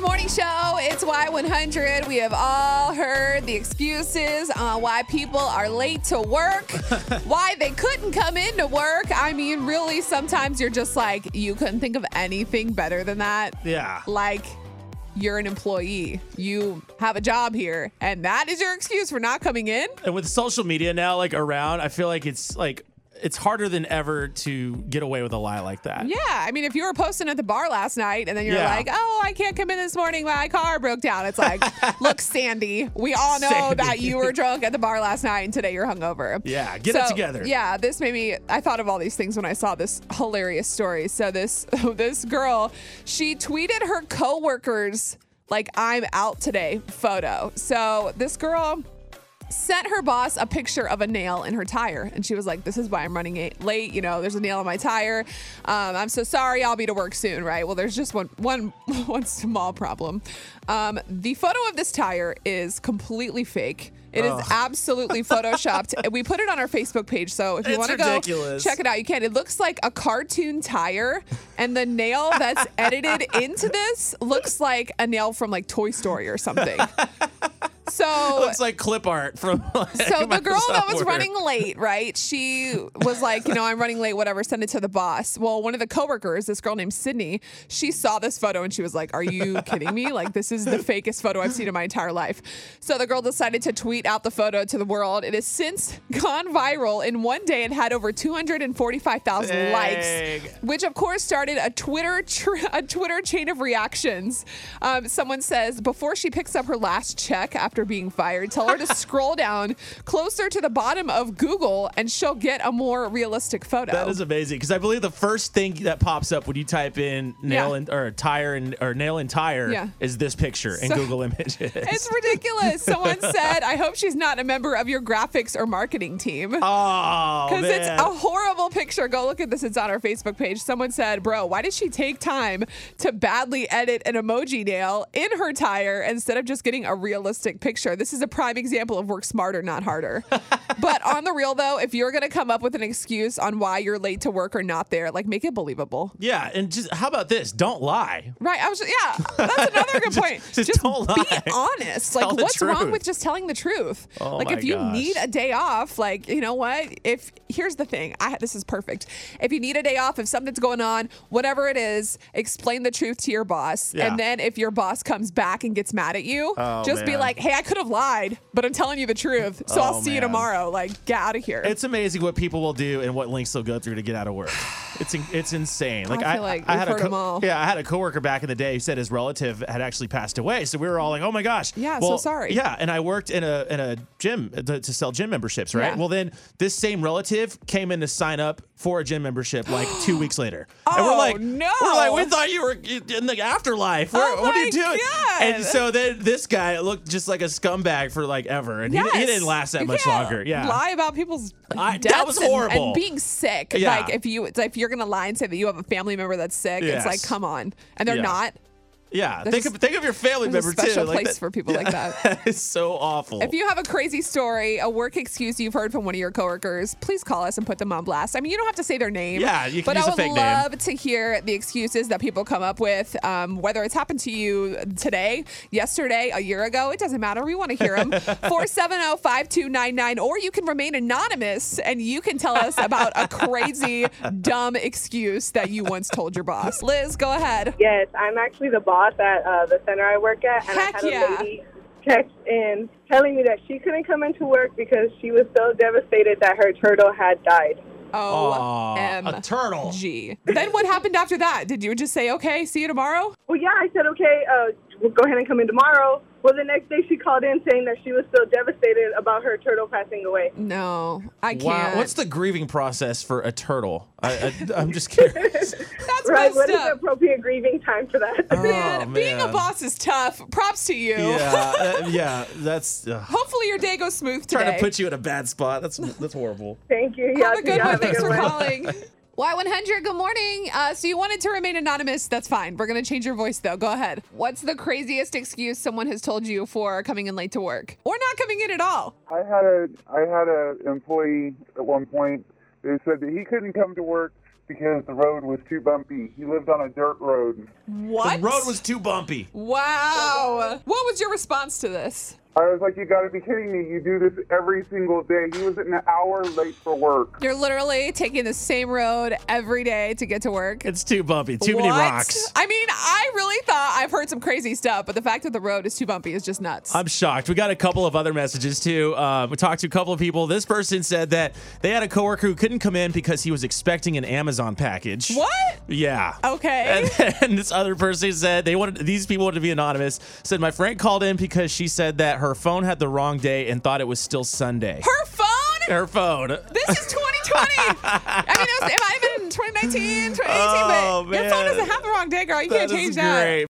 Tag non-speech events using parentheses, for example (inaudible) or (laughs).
Morning Show. It's Y100. We have all heard the excuses on why people are late to work, (laughs) why they couldn't come into work. I mean, really, sometimes you're just like, you couldn't think of anything better than that. Yeah. Like, you're an employee, you have a job here, and that is your excuse for not coming in. And with social media now, like around, I feel like it's like it's harder than ever to get away with a lie like that. Yeah, I mean, if you were posting at the bar last night and then you're Yeah. like, "Oh, I can't come in this morning, my car broke down," it's like, (laughs) "Look, Sandy, we all know Sandy. that you were drunk at the bar last night and today you're hungover." Yeah, get it together. Yeah, this made me. I thought of all these things when I saw this hilarious story. So this (laughs) this girl, she tweeted her coworkers like, "I'm out today" photo. So this girl sent her boss a picture of a nail in her tire. And she was like this is why i'm running late. You know there's a nail in my tire. Um, i'm so sorry. I'll be to work soon right? Well there's just one one (laughs) one small problem. Um, the photo of this tire is completely fake. It is absolutely photoshopped. (laughs) We put it on our Facebook page, so if you want to go check it out, you can. It looks like a cartoon tire, and the nail that's (laughs) edited into this looks like a nail from like Toy Story or something. So (laughs) Looks like clip art from. (laughs) Like, so the girl that was running late, right? She was like, you know, I'm running late, whatever, send it to the boss. Well, one of the coworkers, this girl named Sydney, she saw this photo and she was like, Are you kidding me? Like, this is the fakest photo I've seen in my entire life. So the girl decided to tweet out the photo to the world. It has since gone viral. In one day, it had over 245,000 likes, which of course started a Twitter tr- a Twitter chain of reactions. Um, someone says before she picks up her last check after being fired, tell her to (laughs) scroll down closer to the bottom of Google and she'll get a more realistic photo. That is amazing because I believe the first thing that pops up when you type in nail Yeah. and or tire and or nail and tire Yeah. is this picture in So- Google Images. (laughs) it's ridiculous. Someone (laughs) said, I hope she's not a member of your graphics or marketing team. oh Because it's a horrible picture. Go look at this. It's on our Facebook page. Someone said, Bro, why did she take time to badly edit an emoji nail in her tire instead of just getting a realistic picture? This is a prime example of work smarter, not harder. (laughs) but on the real, though, if you're going to come up with an excuse on why you're late to work or not there, like make it believable. yeah, and just how about this? Don't lie. Right. I was just, yeah, that's another good (laughs) point. just don't be lie. honest. Like, what's wrong with just telling the truth? Oh like, if you gosh. need a day off, like, you know what? If here's the thing, I this is perfect. If you need a day off, if something's going on, whatever it is, explain the truth to your boss. Yeah. And then if your boss comes back and gets mad at you, Oh, just be like, hey, I could have lied, but I'm telling you the truth. So oh, I'll Oh, see you man. Like, get out of here. It's amazing what people will do and what links they'll go through to get out of work. It's in- it's insane. Like I feel like I had a all. yeah, I had a coworker back in the day who said his relative had actually passed away. So we were all like, "Oh my gosh!" Yeah, so sorry. Yeah, and I worked in a in a gym uh, to, to sell gym memberships, right? Yeah. Well, then this same relative came in to sign up for a gym membership like (gasps) two weeks later, and we're Oh, like, no. we're like, we thought you were in the afterlife. We're- Oh, what are you doing? God. And so then this guy looked just like a scumbag for like ever, and he, he didn't last that You much can't longer. Yeah, lie about people's I- that deaths was and- horrible. And, being sick. Yeah. Like if you if you're gonna lie and say that you have a family member that's sick, it's like come on, and they're Yeah. not. Yeah, There's think a- of think of your family there's a member special too. Like place for people like that. (laughs) it's so awful. If you have a crazy story, a work excuse you've heard from one of your coworkers, please call us and put them on blast. I mean, you don't have to say their name. Yeah, you can but use I a would fake name. love to hear the excuses that people come up with, um, whether it's happened to you today, yesterday, a year ago. It doesn't matter. We want to hear them. 470-5299, (laughs) or you can remain anonymous and you can tell us about a crazy, (laughs) dumb excuse that you once told your boss. Liz, go ahead. Yes, I'm actually the boss at uh, the center I work at, and Heck I had a lady text in telling me that she couldn't come into work because she was so devastated that her turtle had died. O M a turtle. G. Then what happened after that? Did you just say, okay, see you tomorrow? Well, yeah, I said, okay, uh, we'll go ahead and come in tomorrow. Well, the next day she called in saying that she was still devastated about her turtle passing away. No, I can't. Wow, what's the grieving process for a turtle? I, I, I'm just curious. (laughs) That's Right? messed What is the appropriate grieving time for that? Oh, Man, Oh, being a boss is tough. Props to you. yeah, uh, (laughs) yeah, that's uh, Hopefully your day goes smooth today. trying to put you in a bad spot. That's that's horrible. Thank you. Have Yeah, a good one. Thanks for calling. (laughs) Y100, good morning. Uh, so you wanted to remain anonymous. That's fine. We're going to change your voice, though. Go ahead. What's the craziest excuse someone has told you for coming in late to work or not coming in at all? I had a I had a employee at one point who said that he couldn't come to work because the road was too bumpy. He lived on a dirt road. What? The road was too bumpy. Wow. What was your response to this? I was like, you gotta be kidding me. You do this every single day. He was an hour late for work. You're literally taking the same road every day to get to work. It's too bumpy. Too many rocks. I mean, I really thought I've heard some crazy stuff, but the fact that the road is too bumpy is just nuts. I'm shocked. We got a couple of other messages too. Um, we talked to a couple of people. This person said that they had a coworker who couldn't come in because he was expecting an Amazon package. what? Yeah. Okay. (laughs) And then this other person said they wanted these people wanted to be anonymous. Said my friend called in because she said that her phone had the wrong day and thought it was still Sunday. Her phone? Her phone. This is 2020. (laughs) I mean, it, was, it might have been 2019, 2018, Oh, but your phone doesn't have the wrong day, girl. You That can't change that. great.